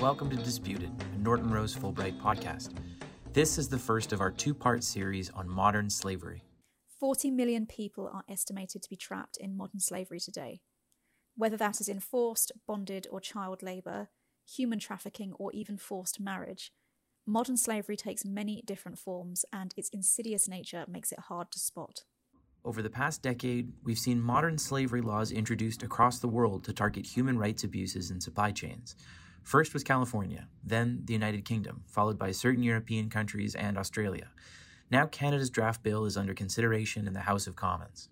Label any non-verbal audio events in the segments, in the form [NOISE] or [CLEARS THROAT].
Welcome to Disputed, a Norton Rose Fulbright podcast. This is the first of our two part series on modern slavery. 40 million people are estimated to be trapped in modern slavery today. Whether that is enforced, bonded, or child labour, human trafficking, or even forced marriage, modern slavery takes many different forms and its insidious nature makes it hard to spot. Over the past decade, we've seen modern slavery laws introduced across the world to target human rights abuses in supply chains. First was California, then the United Kingdom, followed by certain European countries and Australia. Now Canada's draft bill is under consideration in the House of Commons.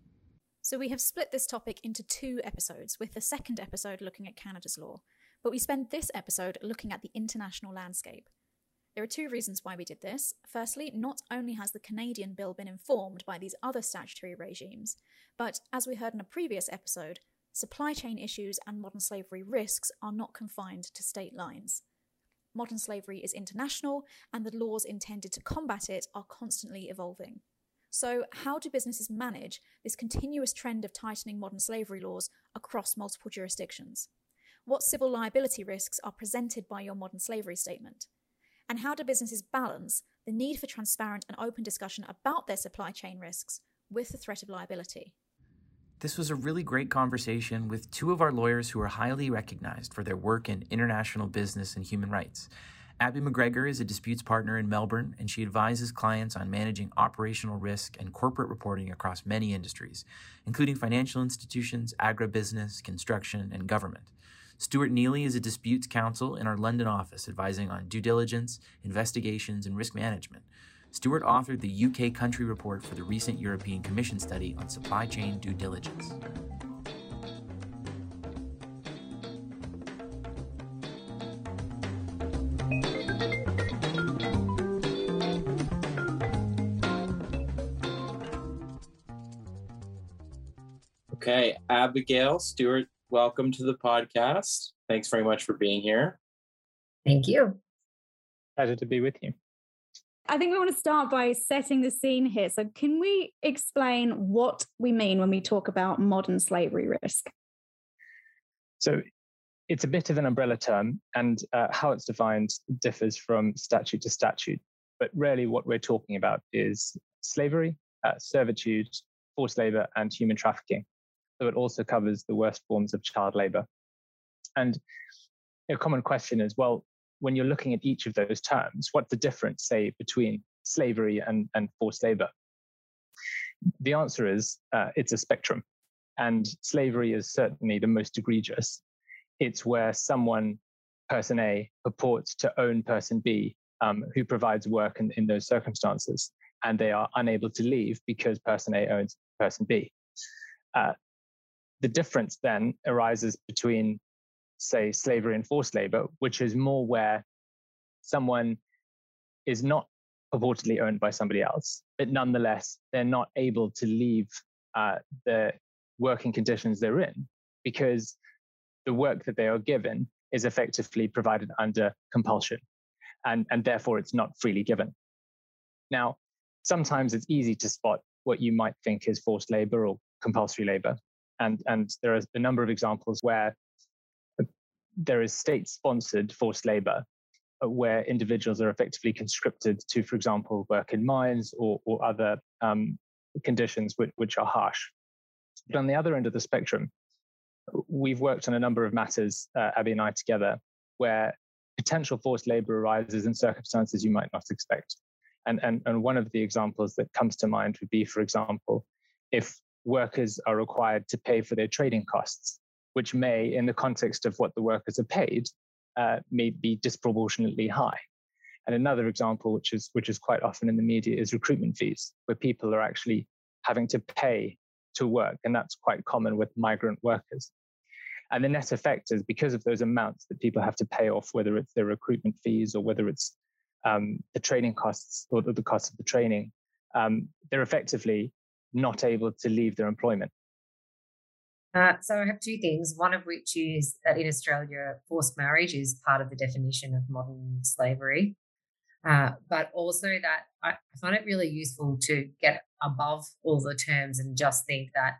So we have split this topic into two episodes, with the second episode looking at Canada's law, but we spend this episode looking at the international landscape. There are two reasons why we did this. Firstly, not only has the Canadian bill been informed by these other statutory regimes, but as we heard in a previous episode, supply chain issues and modern slavery risks are not confined to state lines. Modern slavery is international, and the laws intended to combat it are constantly evolving. So, how do businesses manage this continuous trend of tightening modern slavery laws across multiple jurisdictions? What civil liability risks are presented by your modern slavery statement? And how do businesses balance the need for transparent and open discussion about their supply chain risks with the threat of liability? This was a really great conversation with two of our lawyers who are highly recognized for their work in international business and human rights. Abi McGregor is a disputes partner in Melbourne, and she advises clients on managing operational risk and corporate reporting across many industries, including financial institutions, agribusiness, construction, and government. Stuart Neely is a disputes counsel in our London office advising on due diligence, investigations, and risk management. Stuart authored the UK country report for the recent European Commission study on supply chain due diligence. Okay, Abigail, Stuart, welcome to the podcast. Thanks very much for being here. Thank you. Pleasure to be with you. I think we want to start by setting the scene here. So, can we explain what we mean when we talk about modern slavery risk? So, it's a bit of an umbrella term, and uh, how it's defined differs from statute to statute. But really, what we're talking about is slavery, uh, servitude, forced labor, and human trafficking. So, it also covers the worst forms of child labor. And a common question is well, when you're looking at each of those terms, what's the difference, say, between slavery and, and forced labor? The answer is uh, it's a spectrum. And slavery is certainly the most egregious. It's where someone, person A, purports to own person B, um, who provides work in, in those circumstances, and they are unable to leave because person A owns person B. Uh, the difference then arises between say, slavery and forced labor, which is more where someone is not purportedly owned by somebody else, but nonetheless, they're not able to leave uh, the working conditions they're in because the work that they are given is effectively provided under compulsion, and, and therefore it's not freely given. Now, sometimes it's easy to spot what you might think is forced labor or compulsory labor. And, and there are a number of examples where there is state sponsored forced labor uh, where individuals are effectively conscripted to, for example, work in mines or, or other um, conditions which, which are harsh. But on the other end of the spectrum, we've worked on a number of matters, uh, Abi and I together, where potential forced labor arises in circumstances you might not expect. And, and, and one of the examples that comes to mind would be, for example, if workers are required to pay for their trading costs which may, in the context of what the workers are paid, uh, may be disproportionately high. And another example, which is which is quite often in the media, is recruitment fees, where people are actually having to pay to work, and that's quite common with migrant workers. And the net effect is because of those amounts that people have to pay off, whether it's their recruitment fees or whether it's um, the training costs or the cost of the training, um, they're effectively not able to leave their employment. Uh, so I have two things. One of which is that in Australia, forced marriage is part of the definition of modern slavery. Uh, but also that I find it really useful to get above all the terms and just think that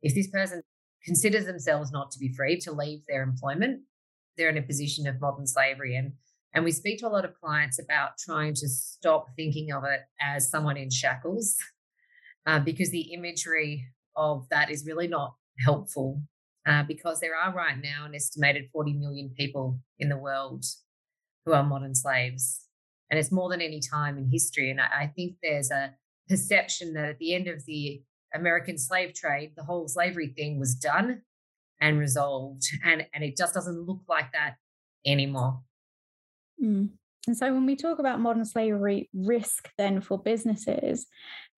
if this person considers themselves not to be free to leave their employment, they're in a position of modern slavery. And and we speak to a lot of clients about trying to stop thinking of it as someone in shackles, uh, because the imagery of that is really not helpful. Uh, because there are right now an estimated 40 million people in the world who are modern slaves. And it's more than any time in history. And I, I think there's a perception that at the end of the American slave trade, the whole slavery thing was done and resolved. And, and it just doesn't look like that anymore. Mm. And so, when we talk about modern slavery risk, then for businesses,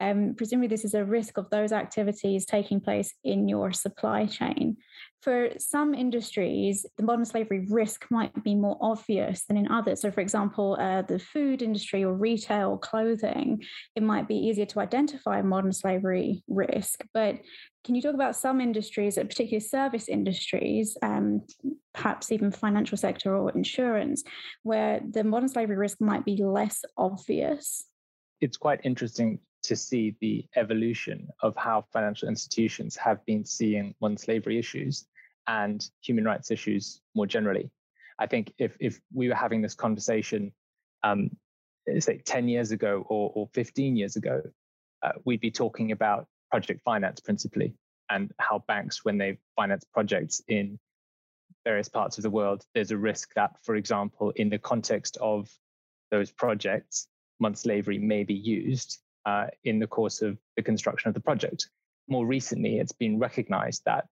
um, presumably this is a risk of those activities taking place in your supply chain. For some industries, the modern slavery risk might be more obvious than in others. So, for example, uh, the food industry or retail clothing, it might be easier to identify modern slavery risk. But can you talk about some industries, particularly service industries, um, perhaps even financial sector or insurance, where the modern slavery risk might be less obvious? It's quite interesting to see the evolution of how financial institutions have been seeing modern slavery issues and human rights issues more generally. I think if if we were having this conversation, um, say 10 years ago or, or 15 years ago, uh, we'd be talking about project finance principally and how banks, when they finance projects in various parts of the world, there's a risk that, for example, in the context of those projects, modern slavery may be used uh, in the course of the construction of the project. More recently, it's been recognized that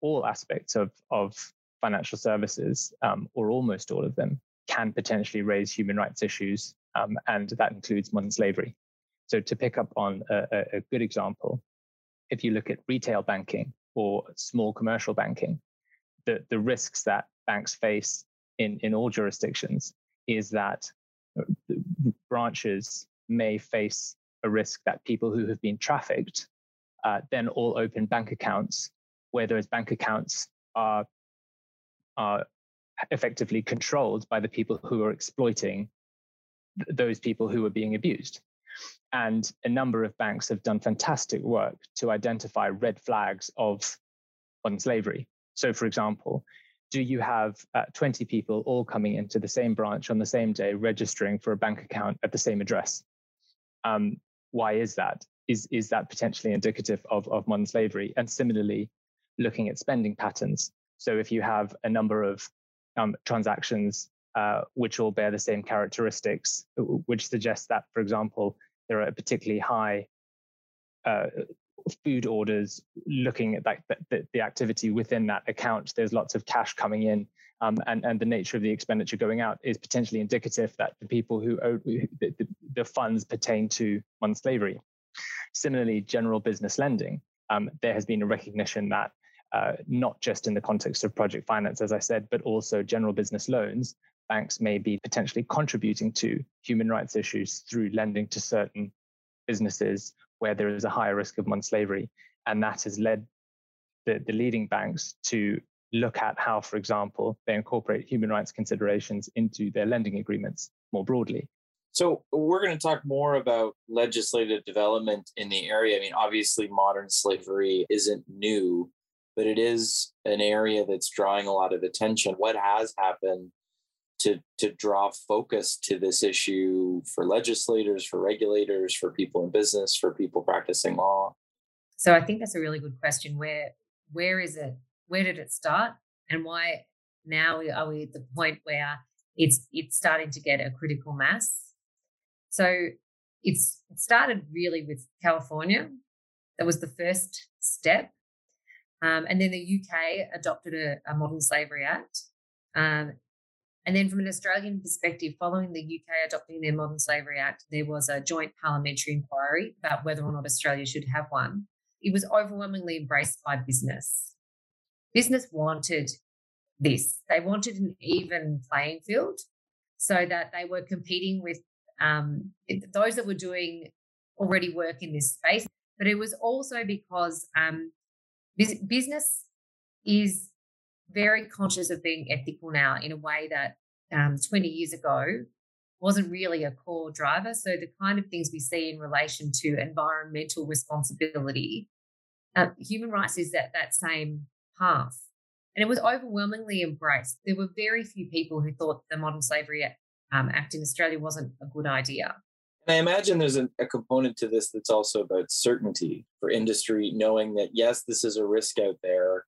all aspects of, of financial services, um, or almost all of them, can potentially raise human rights issues, um, and that includes modern slavery. So, to pick up on a, a good example, if you look at retail banking or small commercial banking, the, the risks that banks face in, in all jurisdictions is that uh, branches may face a risk that people who have been trafficked uh, then all open bank accounts where those bank accounts are, are effectively controlled by the people who are exploiting th- those people who are being abused. And a number of banks have done fantastic work to identify red flags of modern slavery. So, for example, do you have uh, 20 people all coming into the same branch on the same day, registering for a bank account at the same address? Um, why is that? Is, is that potentially indicative of, of modern slavery? And similarly, looking at spending patterns. So if you have a number of um, transactions uh, which all bear the same characteristics, which suggests that, for example, there are particularly high uh, food orders looking at that, the, the, activity within that account. There's lots of cash coming in um, and, and the nature of the expenditure going out is potentially indicative that the people who owe the, the, the funds pertain to modern slavery. Similarly general business lending um, there has been a recognition that uh, not just in the context of project finance, as I said, but also general business loans, banks may be potentially contributing to human rights issues through lending to certain businesses where there is a higher risk of modern slavery. And that has led the, the leading banks to look at how, for example, they incorporate human rights considerations into their lending agreements more broadly. So, we're going to talk more about legislative development in the area. I mean, obviously, modern slavery isn't new, but it is an area that's drawing a lot of attention. What has happened to to draw focus to this issue for legislators, for regulators, for people in business, for people practicing law? So I think that's a really good question. Where where is it? Where did it start, and why now are we at the point where it's it's starting to get a critical mass? So it's it started really with California. That was the first step um, and then the UK adopted a, a Modern Slavery Act. Um, and then, from an Australian perspective, following the UK adopting their Modern Slavery Act, there was a joint parliamentary inquiry about whether or not Australia should have one. It was overwhelmingly embraced by business. Business wanted this, they wanted an even playing field so that they were competing with um, those that were doing already work in this space. But it was also because um, business is very conscious of being ethical now in a way that um, 20 years ago wasn't really a core driver. So the kind of things we see in relation to environmental responsibility, uh, human rights is that that same path. And it was overwhelmingly embraced. There were very few people who thought the Modern Slavery um, Act in Australia wasn't a good idea. And I imagine there's a, a, component to this that's also about certainty for industry, knowing that, yes, this is a risk out there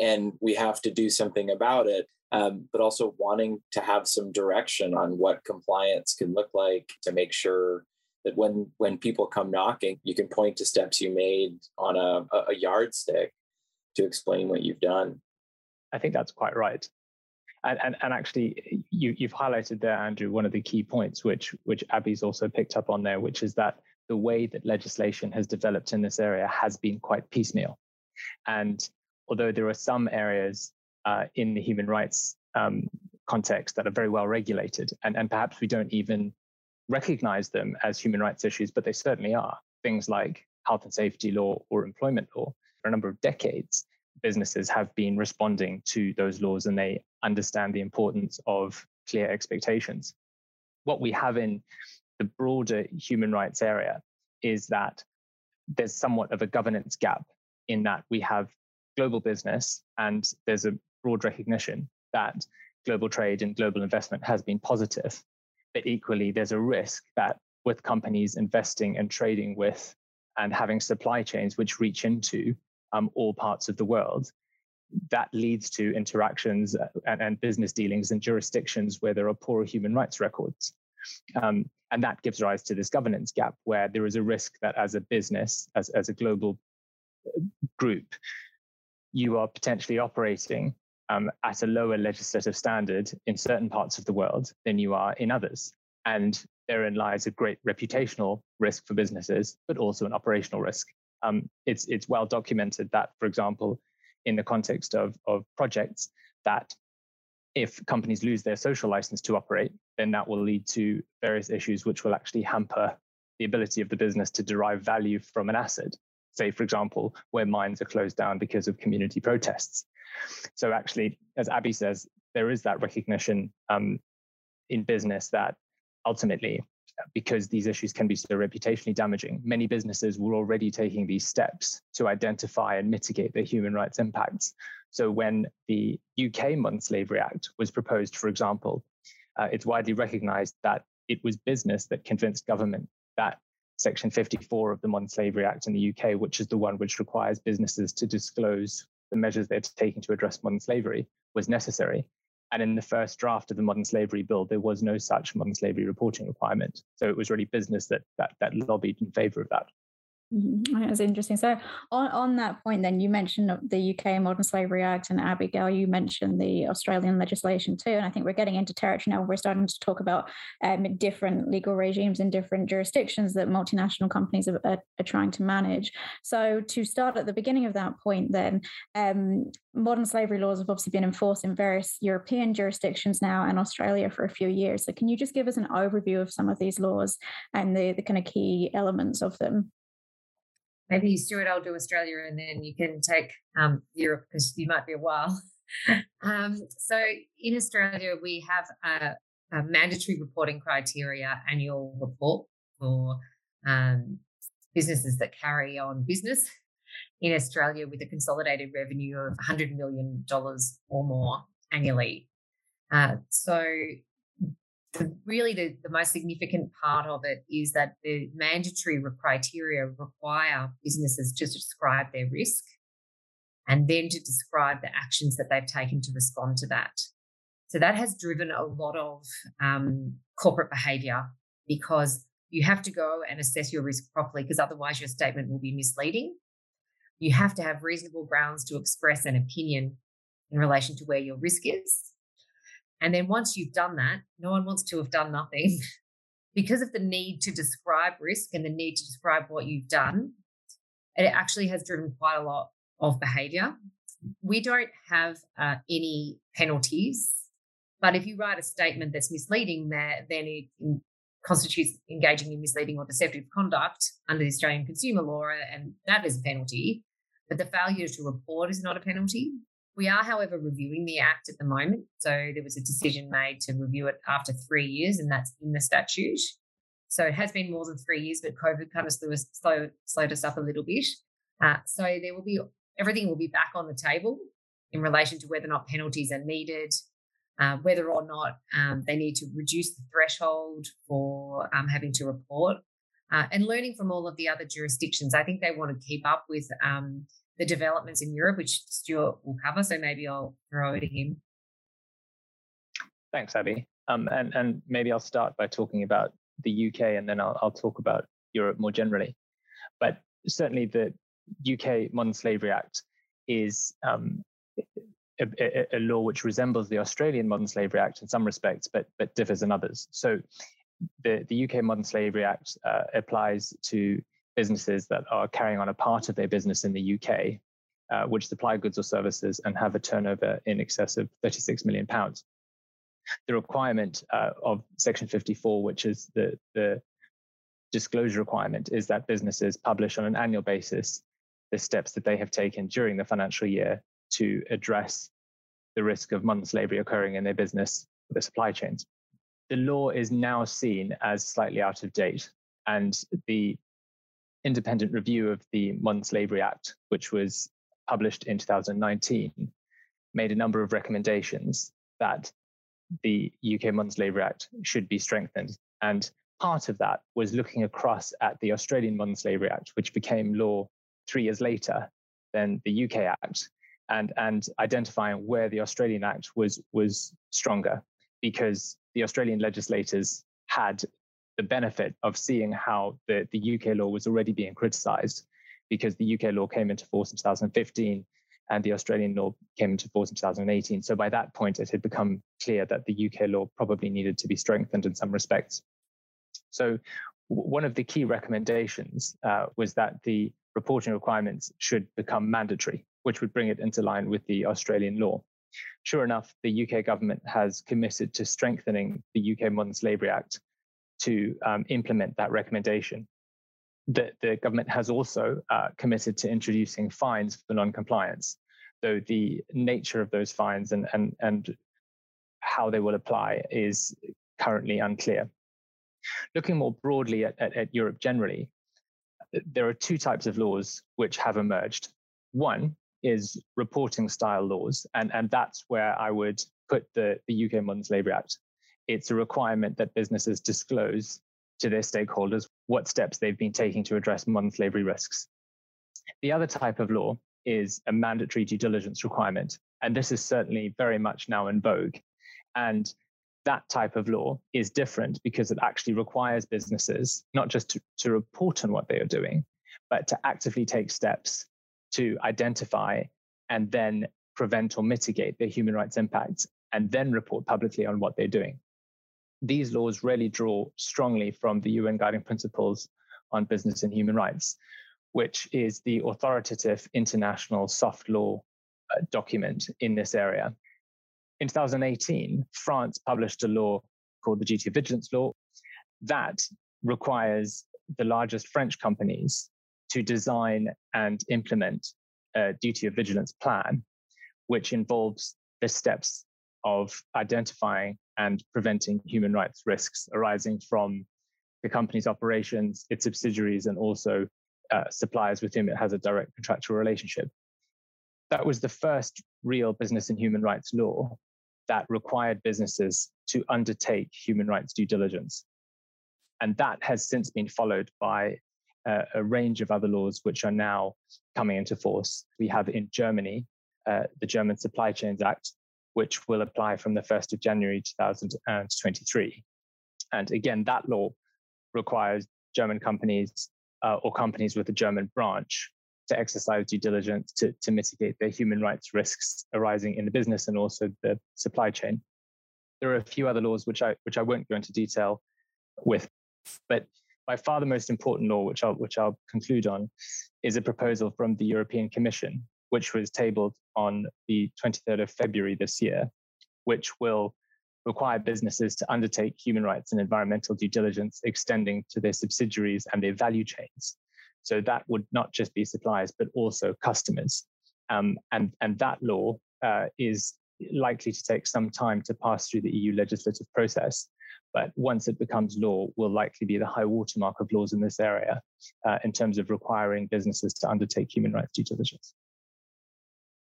and we have to do something about it, um, but also wanting to have some direction on what compliance can look like to make sure that when when people come knocking, you can point to steps you made on a, a yardstick to explain what you've done. I think that's quite right. And, and, and actually, you, you've highlighted there, Andrew, one of the key points, which which Abi's also picked up on there, which is that the way that legislation has developed in this area has been quite piecemeal. And although there are some areas uh, in the human rights um, context that are very well regulated, and, and perhaps we don't even recognize them as human rights issues, but they certainly are. Things like health and safety law or employment law for a number of decades, businesses have been responding to those laws and they understand the importance of clear expectations. What we have in the broader human rights area is that there's somewhat of a governance gap in that we have global business and there's a broad recognition that global trade and global investment has been positive. But equally, there's a risk that with companies investing and trading with and having supply chains which reach into um, all parts of the world, that leads to interactions uh, and, and, business dealings in jurisdictions where there are poorer human rights records. Um, and that gives rise to this governance gap where there is a risk that as a business, as, as a global uh, group, you are potentially operating um, at a lower legislative standard in certain parts of the world than you are in others. And therein lies a great reputational risk for businesses, but also an operational risk. Um, it's it's well documented that, for example, in the context of of projects, that if companies lose their social license to operate, then that will lead to various issues which will actually hamper the ability of the business to derive value from an asset. Say, for example, where mines are closed down because of community protests. So, actually, as Abi says, there is that recognition um, in business that ultimately because these issues can be so reputationally damaging, many businesses were already taking these steps to identify and mitigate their human rights impacts. So when the UK Modern Slavery Act was proposed, for example, uh, it's widely recognized that it was business that convinced government that Section 54 of the Modern Slavery Act in the UK, which is the one which requires businesses to disclose the measures they're taking to address modern slavery, was necessary. And in the first draft of the modern slavery bill, there was no such modern slavery reporting requirement. So it was really business that that, that lobbied in favor of that. Mm-hmm. That's interesting. So, on, on that point, then you mentioned the UK Modern Slavery Act, and Abigail, you mentioned the Australian legislation too. And I think we're getting into territory now. Where we're starting to talk about um, different legal regimes in different jurisdictions that multinational companies are, are, are, trying to manage. So, to start at the beginning of that point, then um, modern slavery laws have obviously been enforced in various European jurisdictions now and Australia for a few years. So, can you just give us an overview of some of these laws and the, the kind of key elements of them? Maybe Stuart, I'll do Australia and then you can take um, Europe because you might be a while. [LAUGHS] [LAUGHS] um, so in Australia, we have a, a, mandatory reporting criteria annual report for um, businesses that carry on business in Australia with a consolidated revenue of $100 million or more annually. Uh, so really the, the most significant part of it is that the mandatory criteria require businesses to describe their risk and then to describe the actions that they've taken to respond to that. So that has driven a lot of um, corporate behavior because you have to go and assess your risk properly because otherwise your statement will be misleading. You have to have reasonable grounds to express an opinion in relation to where your risk is. And then once you've done that, no one wants to have done nothing. [LAUGHS] because of the need to describe risk and the need to describe what you've done, it actually has driven quite a lot of behavior. We don't have uh, any penalties, but if you write a statement that's misleading, then it constitutes engaging in misleading or deceptive conduct under the Australian consumer law, and that is a penalty. But the failure to report is not a penalty. We are, however, reviewing the Act at the moment. So there was a decision made to review it after three years, and that's in the statute. So it has been more than three years, but COVID kind of slowed, slowed, slowed us up a little bit. Uh, so there will be everything will be back on the table in relation to whether or not penalties are needed, uh, whether or not um, they need to reduce the threshold for um, having to report, uh, and learning from all of the other jurisdictions. I think they want to keep up with um, the developments in Europe, which Stuart will cover. So maybe I'll throw it to him. Thanks, Abi. Um, and, and maybe I'll start by talking about the UK and then I'll, I'll talk about Europe more generally. But certainly the UK Modern Slavery Act is um, a, a, a, law which resembles the Australian Modern Slavery Act in some respects, but but differs in others. So, the the UK Modern Slavery Act uh, applies to businesses that are carrying on a part of their business in the UK, uh, which supply goods or services and have a turnover in excess of 36 million pounds. The requirement uh, of Section 54, which is the the disclosure requirement, is that businesses publish on an annual basis the steps that they have taken during the financial year to address the risk of modern slavery occurring in their business, the supply chains. The law is now seen as slightly out of date, and the independent review of the Modern Slavery Act, which was published in 2019, made a number of recommendations that the UK Modern Slavery Act should be strengthened. And part of that was looking across at the Australian Modern Slavery Act, which became law three years later than the UK Act, and and identifying where the Australian Act was was stronger because the Australian legislators had the benefit of seeing how the, the UK law was already being criticized because the UK law came into force in 2015 and the Australian law came into force in 2018. So by that point, it had become clear that the UK law probably needed to be strengthened in some respects. So one of the key recommendations uh, was that the reporting requirements should become mandatory which would bring it into line with the Australian law. Sure enough, the UK government has committed to strengthening the UK Modern Slavery Act to um, implement that recommendation. The, the government has also uh, committed to introducing fines for non-compliance, though the nature of those fines and, and, and how they will apply is currently unclear. Looking more broadly at, at, at Europe generally, there are two types of laws which have emerged. One is reporting style laws. And, and that's where I would put the, the UK Modern Slavery Act. It's a requirement that businesses disclose to their stakeholders what steps they've been taking to address modern slavery risks. The other type of law is a mandatory due diligence requirement. And this is certainly very much now in vogue. And that type of law is different because it actually requires businesses not just to, to report on what they are doing, but to actively take steps to identify and then prevent or mitigate their human rights impacts and then report publicly on what they're doing. These laws really draw strongly from the UN Guiding Principles on Business and Human Rights, which is the authoritative international soft law uh, document in this area. In 2018, France published a law called the Duty of Vigilance Law that requires the largest French companies to design and implement a duty of vigilance plan, which involves the steps of identifying and preventing human rights risks arising from the company's operations, its subsidiaries, and also uh, suppliers with whom it has a direct contractual relationship. That was the first real business and human rights law that required businesses to undertake human rights due diligence. And that has since been followed by uh, a range of other laws which are now coming into force. We have in Germany uh, the German Supply Chains Act, which will apply from the 1st of January 2023. And again, that law requires German companies uh, or companies with a German branch to exercise due diligence to, to mitigate their human rights risks arising in the business and also the supply chain. There are a few other laws which I which I won't go into detail with, but by far the most important law, which I'll, which I'll conclude on, is a proposal from the European Commission, which was tabled on the 23rd of February this year, which will require businesses to undertake human rights and environmental due diligence extending to their subsidiaries and their value chains. So that would not just be suppliers, but also customers. Um, and, and that law uh, is likely to take some time to pass through the EU legislative process but once it becomes law, will likely be the high watermark of laws in this area uh, in terms of requiring businesses to undertake human rights due diligence.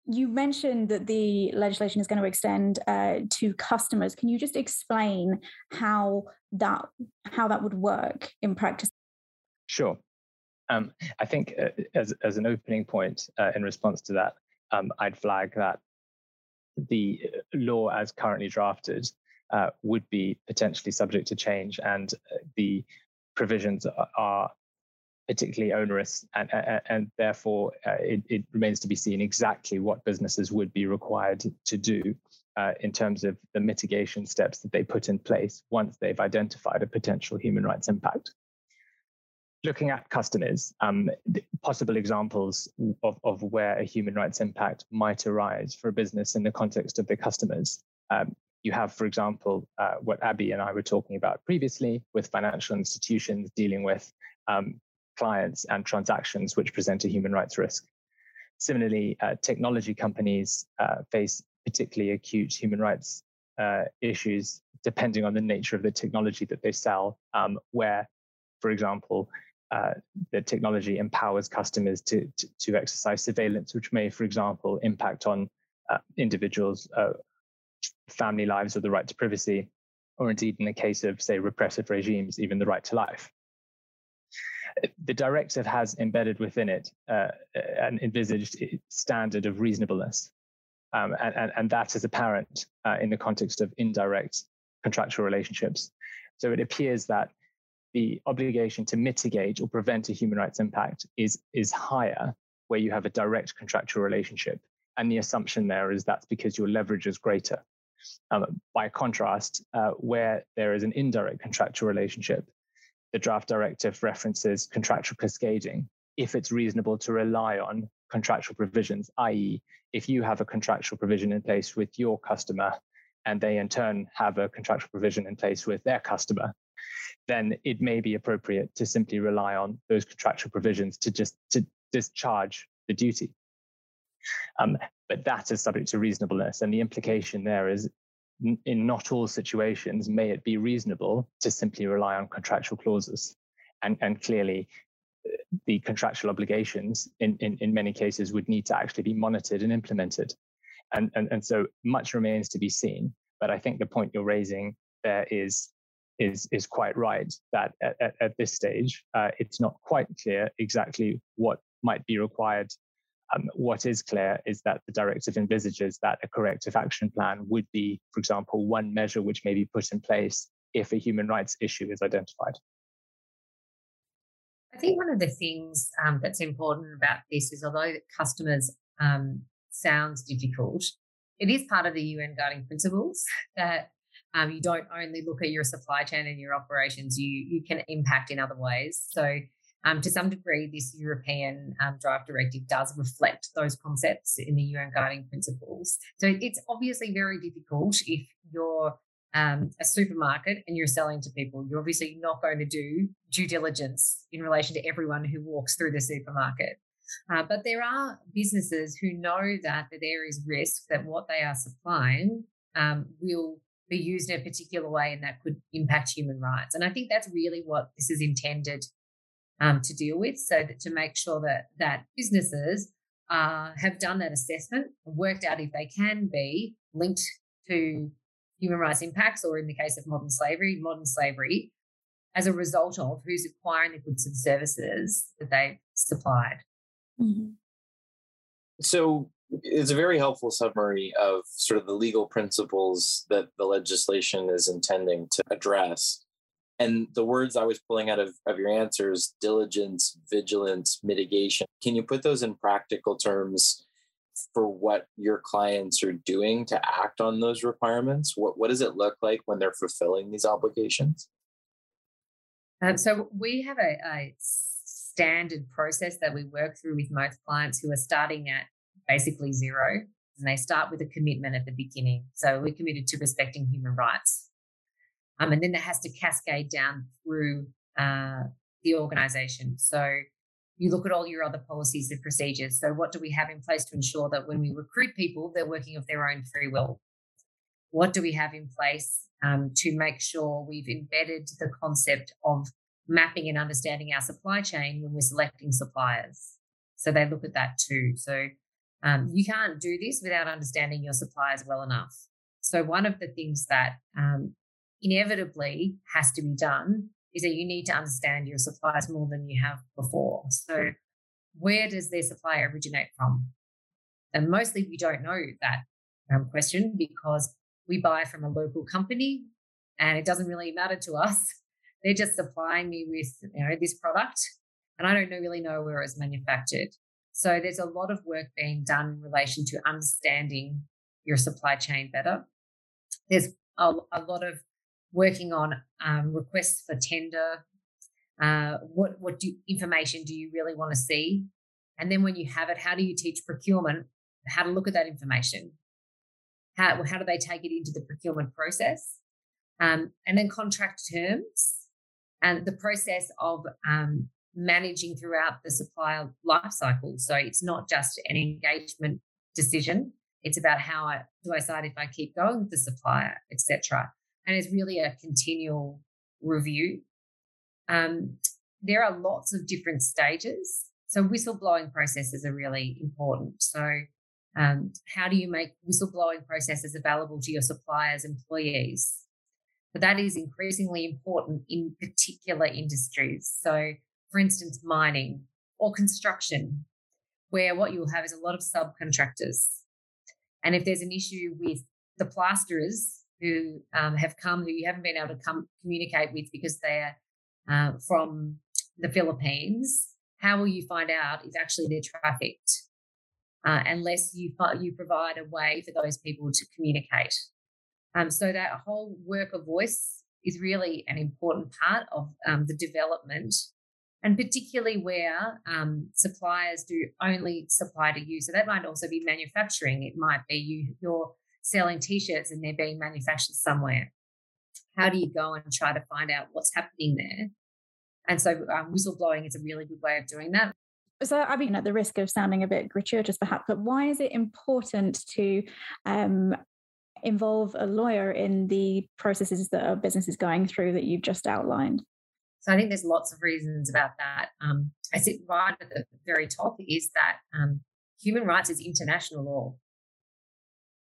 You mentioned that the legislation is going to extend uh, to customers. Can you just explain how that how that would work in practice? Sure. Um, I think uh, as as an opening point uh, in response to that, um, I'd flag that the law as currently drafted uh, would be potentially subject to change, and uh, the provisions are particularly onerous, and, and, and therefore uh, it, it, remains to be seen exactly what businesses would be required to do uh, in terms of the mitigation steps that they put in place once they've identified a potential human rights impact. Looking at customers, um, possible examples of, of where a human rights impact might arise for a business in the context of their customers. Um, you have, for example, uh, what Abi and I were talking about previously with financial institutions dealing with um, clients and transactions which present a human rights risk. Similarly, uh, technology companies uh, face particularly acute human rights uh, issues depending on the nature of the technology that they sell, um, where, for example, uh, the technology empowers customers to, to, to, exercise surveillance, which may, for example, impact on uh, individuals' uh, family lives or the right to privacy, or indeed, in the case of, say, repressive regimes, even the right to life the directive has embedded within it uh, an envisaged standard of reasonableness. Um, and, and, and, that is apparent uh, in the context of indirect contractual relationships. So it appears that the obligation to mitigate or prevent a human rights impact is, is higher where you have a direct contractual relationship. And the assumption there is that's because your leverage is greater. Um, by contrast, uh, where there is an indirect contractual relationship, the draft directive references contractual cascading if it's reasonable to rely on contractual provisions, i.e., if you have a contractual provision in place with your customer and they in turn have a contractual provision in place with their customer, then it may be appropriate to simply rely on those contractual provisions to just to discharge the duty. Um, but that is subject to reasonableness, and the implication there is in not all situations may it be reasonable to simply rely on contractual clauses. And, and clearly, uh, the contractual obligations in, in, in many cases would need to actually be monitored and implemented. And, and, and so much remains to be seen. But I think the point you're raising there is, is, is quite right that at, at, at this stage, uh, it's not quite clear exactly what might be required um, what is clear is that the directive envisages that a corrective action plan would be, for example, one measure which may be put in place if a human rights issue is identified. I think one of the things um, that's important about this is although customers um, sounds difficult, it is part of the UN guiding principles [LAUGHS] that um, you don't only look at your supply chain and your operations, you, you can impact in other ways. So um, to some degree, this European um, draft directive does reflect those concepts in the UN guiding principles. So it's obviously very difficult if you're um, a supermarket and you're selling to people. You're obviously not going to do due diligence in relation to everyone who walks through the supermarket. Uh, but there are businesses who know that, that there is risk that what they are supplying um, will be used in a particular way and that could impact human rights. And I think that's really what this is intended um, to deal with. So that to make sure that that businesses uh, have done that assessment, worked out if they can be linked to human rights impacts, or in the case of modern slavery, modern slavery, as a result of who's acquiring the goods and services that they've supplied. Mm-hmm. So it's a very helpful summary of sort of the legal principles that the legislation is intending to address and the words I was pulling out of, of your answers diligence, vigilance, mitigation. Can you put those in practical terms for what your clients are doing to act on those requirements? What, what does it look like when they're fulfilling these obligations? Um, so we have a, a standard process that we work through with most clients who are starting at basically zero. And they start with a commitment at the beginning. So we're committed to respecting human rights um, and then that has to cascade down through uh, the organization. So you look at all your other policies and procedures. So what do we have in place to ensure that when we recruit people, they're working of their own free will? What do we have in place um, to make sure we've embedded the concept of mapping and understanding our supply chain when we're selecting suppliers? So they look at that too. So Um, you can't do this without understanding your suppliers well enough. So, one of the things that um, inevitably has to be done is that you need to understand your suppliers more than you have before. So, where does their supply originate from? And mostly we don't know that um, question because we buy from a local company and it doesn't really matter to us. [LAUGHS] They're just supplying me with you know this product, and I don't really know where it's manufactured. So there's a lot of work being done in relation to understanding your supply chain better. There's a, a lot of working on um, requests for tender. Uh, what what do, information do you really want to see? And then when you have it, how do you teach procurement how to look at that information? How how do they take it into the procurement process? Um, and then contract terms and the process of um, managing throughout the supplier life cycle. So it's not just an engagement decision. It's about how I, do I decide if I keep going with the supplier, etc. And it's really a continual review. Um, there are lots of different stages. So whistleblowing processes are really important. So um, how do you make whistleblowing processes available to your suppliers, employees? But that is increasingly important in particular industries. So, for instance, mining or construction, where what you'll have is a lot of subcontractors. And if there's an issue with the plasterers who um, have come, who you haven't been able to come communicate with because they're uh, from the Philippines, how will you find out if actually they're trafficked? Uh, unless you you provide a way for those people to communicate. Um, so that whole work of voice is really an important part of um, the development, and particularly where um, suppliers do only supply to you. So that might also be manufacturing. It might be you you're selling t-shirts and they're being manufactured somewhere. How do you go and try to find out what's happening there? And so um, whistleblowing is a really good way of doing that. So, I mean, at the risk of sounding a bit gratuitous, perhaps, but why is it important to um, involve a lawyer in the processes that a business is going through that you've just outlined? So I think there's lots of reasons about that. Um, I sit right at the very top is that um, human rights is international law.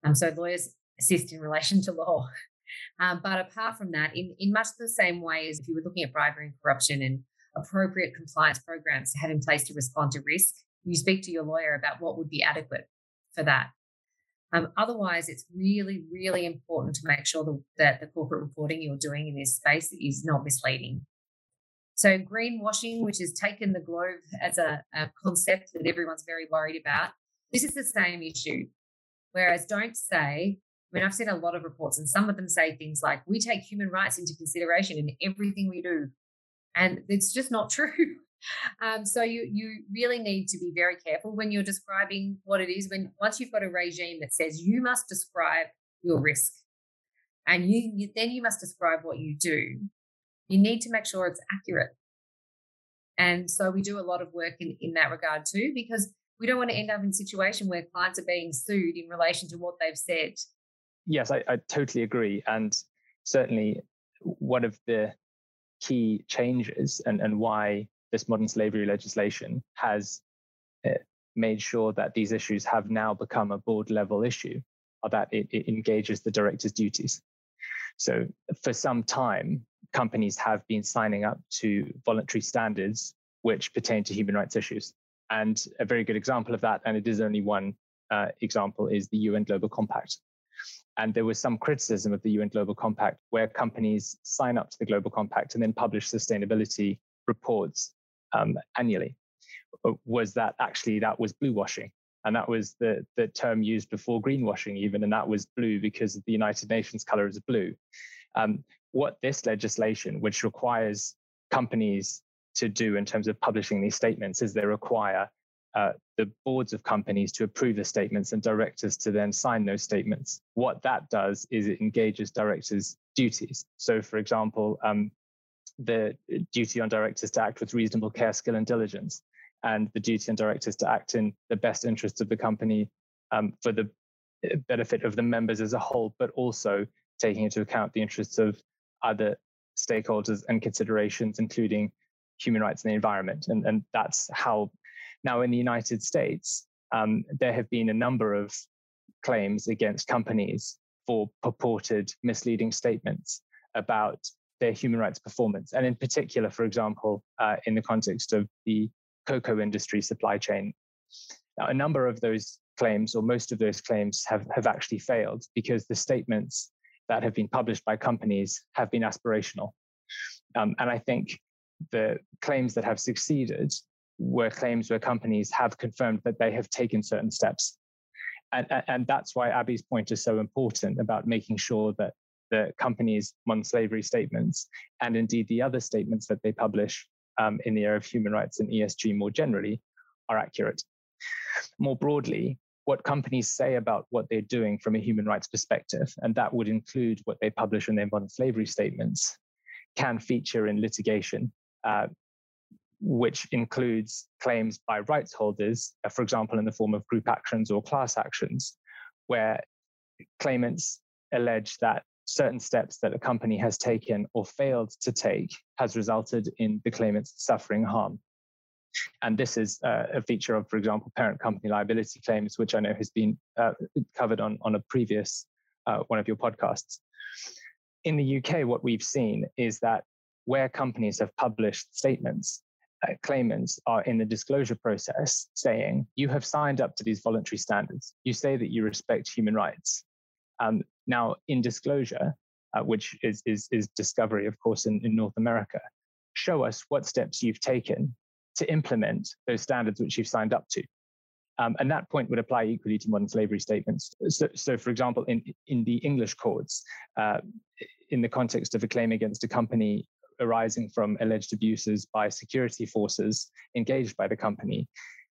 Um, so lawyers assist in relation to law. Um, but apart from that, in, in much the same way as if you were looking at bribery and corruption and appropriate compliance programs to have in place to respond to risk, you speak to your lawyer about what would be adequate for that. Um, otherwise, it's really, really important to make sure that, that the corporate reporting you're doing in this space is not misleading. So, greenwashing, which has taken the globe as a, a concept that everyone's very worried about, this is the same issue. Whereas, don't say, I mean, I've seen a lot of reports, and some of them say things like, we take human rights into consideration in everything we do. And it's just not [LAUGHS] true. Um, so you you really need to be very careful when you're describing what it is. When once you've got a regime that says you must describe your risk, and you, you then you must describe what you do. You need to make sure it's accurate. And so we do a lot of work in, in that regard too, because we don't want to end up in a situation where clients are being sued in relation to what they've said. Yes, I, I totally agree. And certainly one of the key changes and, and why this modern slavery legislation has uh, made sure that these issues have now become a board level issue, or that it, it engages the director's duties. So for some time, companies have been signing up to voluntary standards which pertain to human rights issues. And a very good example of that, and it is only one uh, example, is the UN Global Compact. And there was some criticism of the UN Global Compact where companies sign up to the Global Compact and then publish sustainability reports um, annually uh, was that actually that was blue washing and that was the the term used before greenwashing even and that was blue because the united nations color is blue um, what this legislation which requires companies to do in terms of publishing these statements is they require uh, the boards of companies to approve the statements and directors to then sign those statements. What that does is it engages directors' duties. So, for example, um, the duty on directors to act with reasonable care, skill, and diligence, and the duty on directors to act in the best interests of the company um, for the uh, benefit of the members as a whole, but also taking into account the interests of other stakeholders and considerations, including human rights and the environment. And, and that's how now in the United States, um, there have been a number of claims against companies for purported misleading statements about their human rights performance. And in particular, for example, uh, in the context of the cocoa industry supply chain. Now, a number of those claims, or most of those claims, have, have actually failed because the statements that have been published by companies have been aspirational. Um, and I think the claims that have succeeded were claims where companies have confirmed that they have taken certain steps. And, and that's why Abi's point is so important about making sure that the company's non slavery statements and indeed the other statements that they publish um, in the area of human rights and ESG more generally are accurate. More broadly, what companies say about what they're doing from a human rights perspective, and that would include what they publish in their non slavery statements, can feature in litigation, uh, which includes claims by rights holders, uh, for example, in the form of group actions or class actions, where claimants allege that certain steps that a company has taken or failed to take has resulted in the claimants suffering harm. And this is uh, a feature of, for example, parent company liability claims, which I know has been uh, covered on, on a previous uh, one of your podcasts. In the UK, what we've seen is that where companies have published statements, uh, claimants are in the disclosure process saying, You have signed up to these voluntary standards. You say that you respect human rights. Um, now, in disclosure, uh, which is, is, is discovery, of course, in, in North America, show us what steps you've taken to implement those standards which you've signed up to. Um, and that point would apply equally to modern slavery statements. So, so for example, in, in the English courts, uh, in the context of a claim against a company arising from alleged abuses by security forces engaged by the company,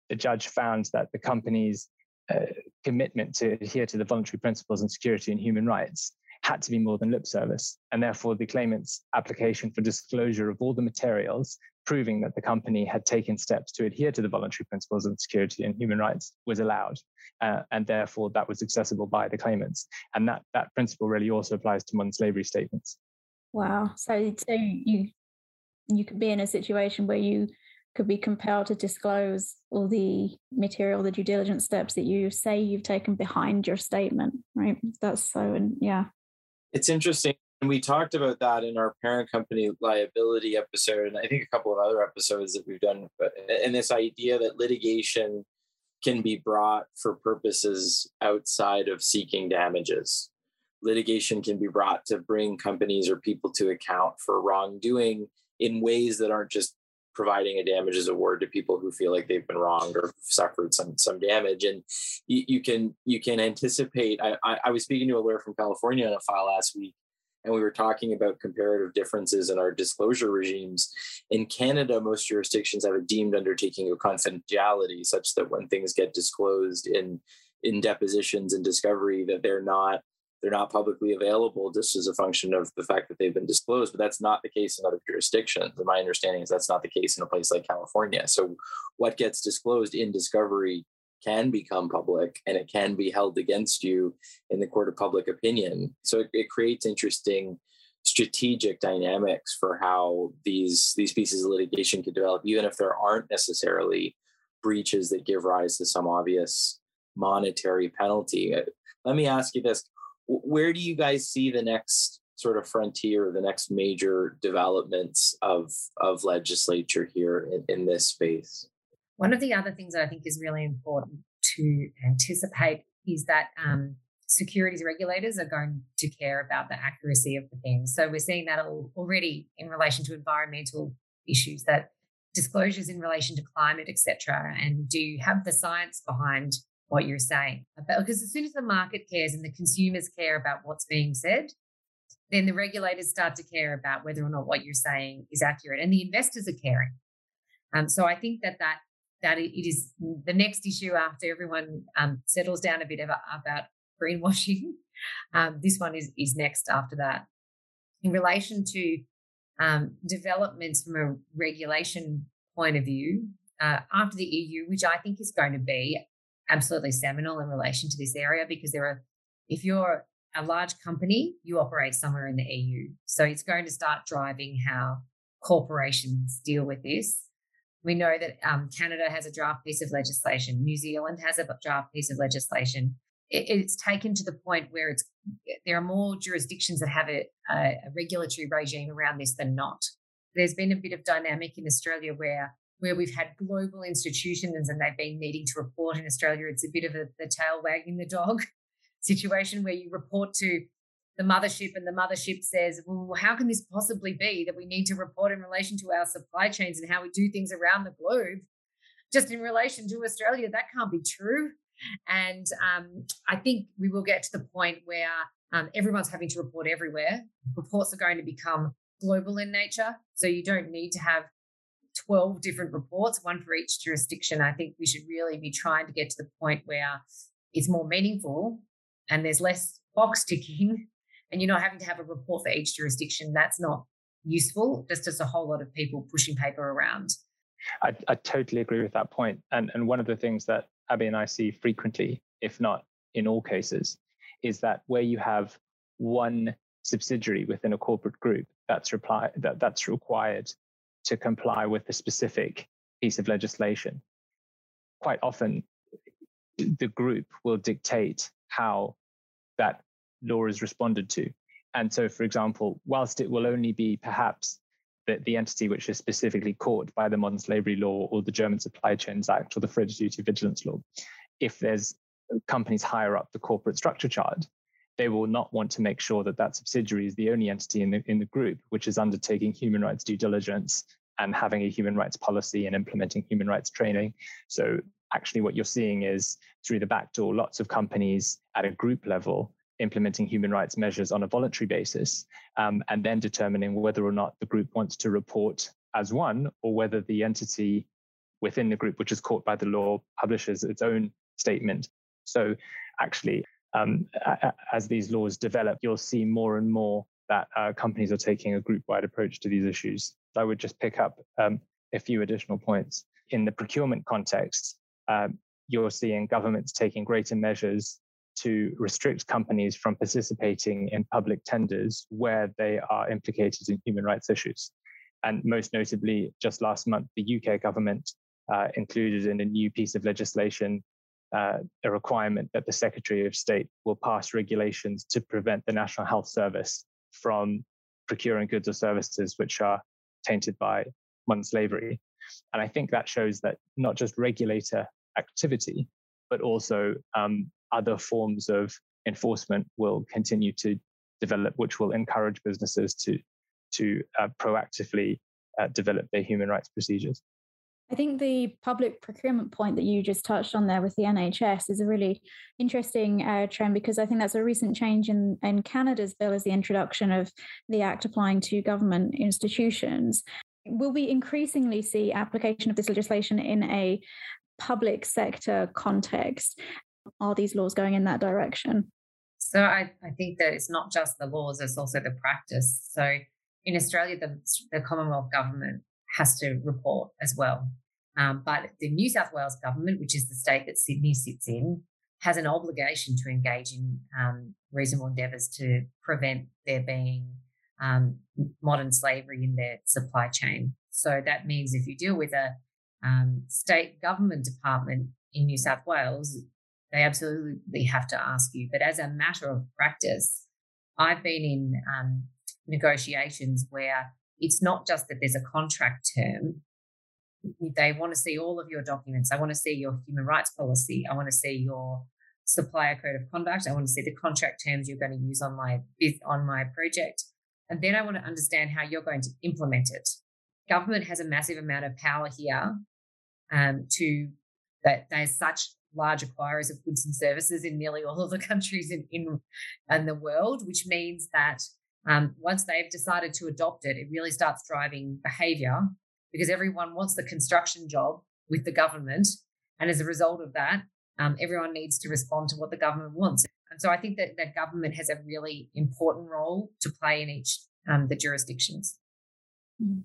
the judge found that the company's uh, commitment to adhere to the voluntary principles on security and human rights had to be more than lip service. And therefore, the claimant's application for disclosure of all the materials proving that the company had taken steps to adhere to the voluntary principles on security and human rights was allowed. Uh, and therefore, that was accessible by the claimants. And that, that principle really also applies to modern slavery statements. Wow. So, so you you could be in a situation where you could be compelled to disclose all the material, the due diligence steps that you say you've taken behind your statement, right? That's so, and yeah. It's interesting. And we talked about that in our parent company liability episode, and I think a couple of other episodes that we've done. But and this idea that litigation can be brought for purposes outside of seeking damages. Litigation can be brought to bring companies or people to account for wrongdoing in ways that aren't just providing a damages award to people who feel like they've been wronged or suffered some some damage. And you, you can you can anticipate I, I, I was speaking to a lawyer from california on a file last week and we were talking about comparative differences in our disclosure regimes. In canada most jurisdictions have a deemed undertaking of confidentiality such that when things get disclosed in in depositions and discovery that they're not they're not publicly available just as a function of the fact that they've been disclosed. But that's not the case in other jurisdictions. And my understanding is that's not the case in a place like California. So what gets disclosed in discovery can become public and it can be held against you in the court of public opinion. So it, it creates interesting strategic dynamics for how these these pieces of litigation could develop, even if there aren't necessarily breaches that give rise to some obvious monetary penalty. Let me ask you this where do you guys see the next sort of frontier, the next major developments of of legislature here in, in this space? One of the other things I think is really important to anticipate is that um, securities regulators are going to care about the accuracy of the things. So we're seeing that already in relation to environmental issues that disclosures in relation to climate, etc. And do you have the science behind what you're saying. Because as soon as the market cares and the consumers care about what's being said, then the regulators start to care about whether or not what you're saying is accurate, and the investors are caring. Um, so I think that that that it is the next issue after everyone um, settles down a bit about, about greenwashing. [LAUGHS] Um, this one is is next after that. In relation to um, developments from a regulation point of view, uh, after the EU, which I think is going to be absolutely seminal in relation to this area because there are, if you're a large company, you operate somewhere in the EU. So it's going to start driving how corporations deal with this. We know that um, Canada has a draft piece of legislation. New Zealand has a draft piece of legislation. It, it's taken to the point where it's there are more jurisdictions that have a, a, a regulatory regime around this than not. There's been a bit of dynamic in Australia where where we've had global institutions and they've been needing to report in Australia. It's a bit of a, the tail wagging the dog [LAUGHS] situation where you report to the mothership and the mothership says, well, how can this possibly be that we need to report in relation to our supply chains and how we do things around the globe? Just in relation to Australia, that can't be true. And um, I think we will get to the point where um, everyone's having to report everywhere. Reports are going to become global in nature. So you don't need to have 12 different reports, one for each jurisdiction. I think we should really be trying to get to the point where it's more meaningful and there's less box [LAUGHS] ticking and you're not having to have a report for each jurisdiction. That's not useful. just as a whole lot of people pushing paper around. I, I totally agree with that point. And, and one of the things that Abi and I see frequently, if not in all cases, is that where you have one subsidiary within a corporate group that's reply that, that's required to comply with a specific piece of legislation. Quite often, the group will dictate how that law is responded to. And so, for example, whilst it will only be perhaps the, the entity which is specifically caught by the modern slavery law or the German Supply Chains Act or the Federal Duty Vigilance Law, if there's companies higher up the corporate structure chart, they will not want to make sure that that subsidiary is the only entity in the, in the group which is undertaking human rights due diligence and having a human rights policy and implementing human rights training. So actually what you're seeing is through the back door, lots of companies at a group level implementing human rights measures on a voluntary basis, um, and then determining whether or not the group wants to report as one or whether the entity within the group, which is caught by the law, publishes its own statement. So actually, um, as these laws develop, you'll see more and more that uh, companies are taking a group-wide approach to these issues. I would just pick up um, a few additional points. In the procurement context, um, you're seeing governments taking greater measures to restrict companies from participating in public tenders where they are implicated in human rights issues. And most notably, just last month, the UK government uh, included in a new piece of legislation uh, a requirement that the Secretary of State will pass regulations to prevent the National Health Service from procuring goods or services which are tainted by modern slavery. And I think that shows that not just regulator activity, but also um, other forms of enforcement will continue to develop, which will encourage businesses to to uh, proactively uh, develop their human rights procedures. I think the public procurement point that you just touched on there with the NHS is a really interesting uh, trend because I think that's a recent change in, in Canada's bill is the introduction of the Act applying to government institutions. Will we increasingly see application of this legislation in a public sector context? Are these laws going in that direction? So I, I think that it's not just the laws, it's also the practice. So in Australia, the, the Commonwealth government has to report as well. Um, but the New South Wales government, which is the state that Sydney sits in, has an obligation to engage in um, reasonable endeavours to prevent there being um, modern slavery in their supply chain. So that means if you deal with a um, state government department in New South Wales, they absolutely have to ask you. But as a matter of practice, I've been in um, negotiations where it's not just that there's a contract term. They want to see all of your documents. I want to see your human rights policy. I want to see your supplier code of conduct. I want to see the contract terms you're going to use on my on my project, and then I want to understand how you're going to implement it. Government has a massive amount of power here um, to that they're such large acquirers of goods and services in nearly all of the [LAUGHS] countries in, in, in the world, which means that um, once they've decided to adopt it, it really starts driving behavior because everyone wants the construction job with the government. And as a result of that, um, everyone needs to respond to what the government wants. And so I think that, that government has a really important role to play in each um, the jurisdictions. Mm.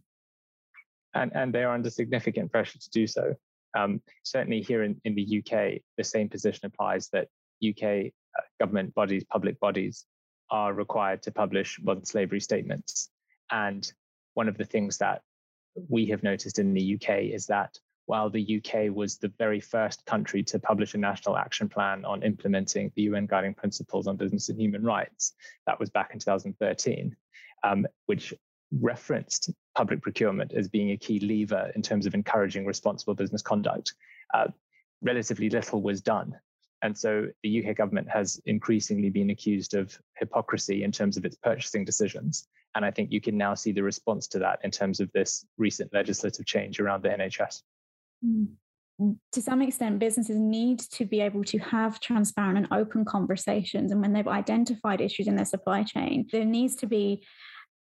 And, and they are under significant pressure to do so. Um, certainly here in, in the UK, the same position applies that UK uh, government bodies, public bodies, are required to publish modern slavery statements. And one of the things that we have noticed in the UK is that while the UK was the very first country to publish a national action plan on implementing the UN Guiding Principles on Business and Human Rights, that was back in 2013, um, which referenced public procurement as being a key lever in terms of encouraging responsible business conduct. Uh, relatively little was done. And so the UK government has increasingly been accused of hypocrisy in terms of its purchasing decisions. And I think you can now see the response to that in terms of this recent legislative change around the NHS. Mm. To some extent, businesses need to be able to have transparent and open conversations. And when they've identified issues in their supply chain, there needs to be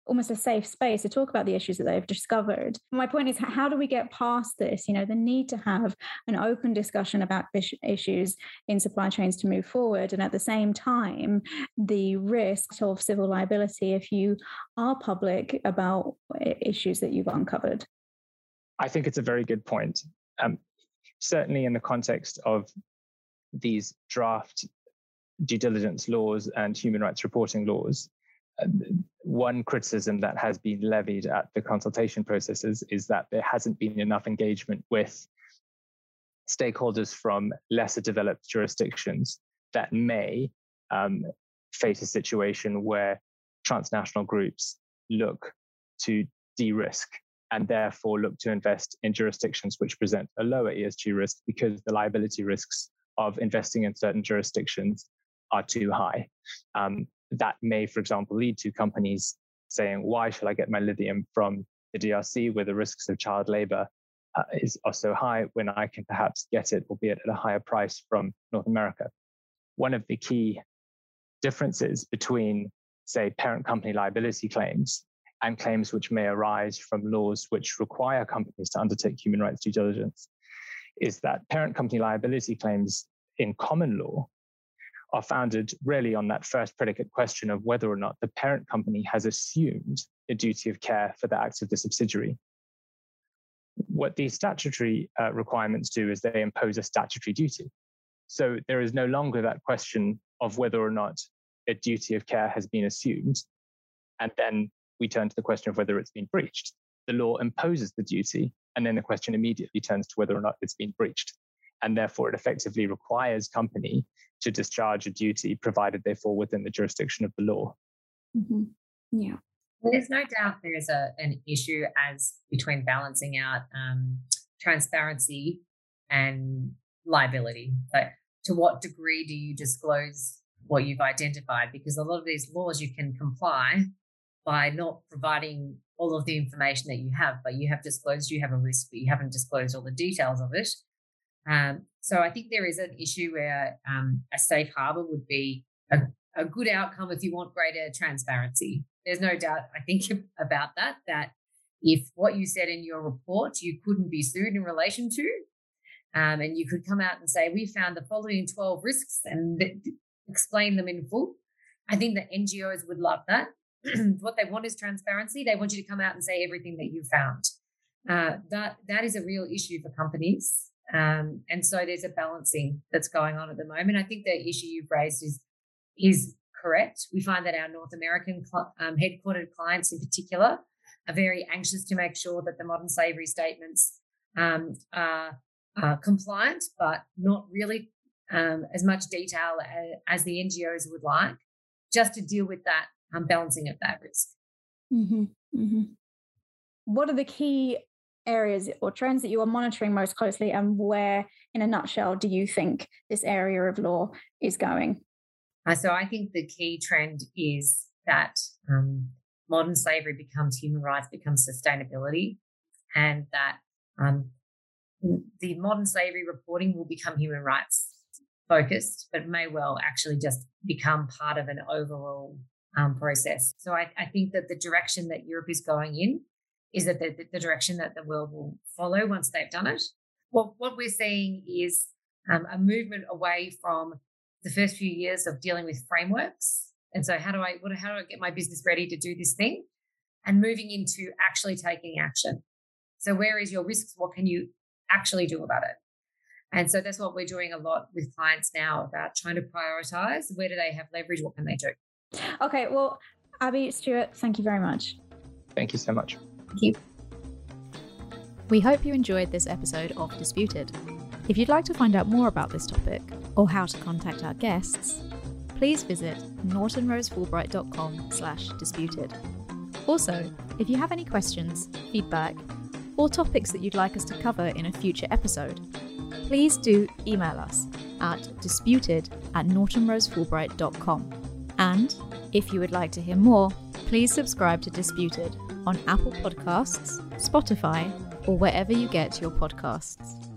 almost a safe space to talk about the issues that they've discovered. My point is, how do we get past this? You know, the need to have an open discussion about issues in supply chains to move forward, and at the same time, the risk of civil liability if you are public about issues that you've uncovered. I think it's a very good point. Um, certainly, in the context of these draft due diligence laws and human rights reporting laws, one criticism that has been levied at the consultation processes is that there hasn't been enough engagement with stakeholders from lesser developed jurisdictions that may um, face a situation where transnational groups look to de risk and therefore look to invest in jurisdictions which present a lower ESG risk because the liability risks of investing in certain jurisdictions are too high. Um, that may, for example, lead to companies saying, why should I get my lithium from the DRC where the risks of child labor uh, is, are so high when I can perhaps get it, albeit at a higher price from North America? One of the key differences between, say, parent company liability claims and claims which may arise from laws which require companies to undertake human rights due diligence is that parent company liability claims in common law are founded really on that first predicate question of whether or not the parent company has assumed a duty of care for the acts of the subsidiary. What these statutory uh, requirements do is they impose a statutory duty. So there is no longer that question of whether or not a duty of care has been assumed. And then we turn to the question of whether it's been breached. The law imposes the duty, and then the question immediately turns to whether or not it's been breached and therefore it effectively requires company to discharge a duty provided they fall within the jurisdiction of the law. Mm-hmm. Yeah. There's no doubt there is a, an issue as between balancing out um, transparency and liability. But to what degree do you disclose what you've identified? Because a lot of these laws you can comply by not providing all of the information that you have, but you have disclosed you have a risk, but you haven't disclosed all the details of it. Um, so I think there is an issue where um, a safe harbor would be a, a good outcome if you want greater transparency. There's no doubt, I think, [LAUGHS] about that, that if what you said in your report you couldn't be sued in relation to, um, and you could come out and say, we found the following 12 risks and th- explain them in full. I think that NGOs would love that. [CLEARS THROAT] what they want is transparency. They want you to come out and say everything that you found. Uh, that that is a real issue for companies. Um, and so there's a balancing that's going on at the moment. I think the issue you've raised is is correct. We find that our North American um, headquartered clients, in particular, are very anxious to make sure that the modern slavery statements um, are, are, compliant, but not really um, as much detail as, as, the NGOs would like, just to deal with that um, balancing of that risk. Mm-hmm. Mm-hmm. What are the key areas or trends that you are monitoring most closely, and where, in a nutshell, do you think this area of law is going? Uh, so, I think the key trend is that um, modern slavery becomes human rights, becomes sustainability, and that um, the modern slavery reporting will become human rights focused, but may well actually just become part of an overall um, process. So I, I, think that the direction that Europe is going in is that the, the direction that the world will follow once they've done it. Well, what we're seeing is um, a movement away from the first few years of dealing with frameworks. And so, how do I what, how do I get my business ready to do this thing? And moving into actually taking action. So, where is your risks? What can you actually do about it? And so that's what we're doing a lot with clients now about trying to prioritize where do they have leverage? What can they do? Okay, well, Abi, Stuart, thank you very much. Thank you so much. Thank you. We hope you enjoyed this episode of Disputed. If you'd like to find out more about this topic or how to contact our guests, please visit nortonrosefulbright.com slash disputed. Also, if you have any questions, feedback, or topics that you'd like us to cover in a future episode, please do email us at disputed at nortonrosefulbright.com. And if you would like to hear more, please subscribe to Disputed on Apple Podcasts, Spotify, or wherever you get your podcasts.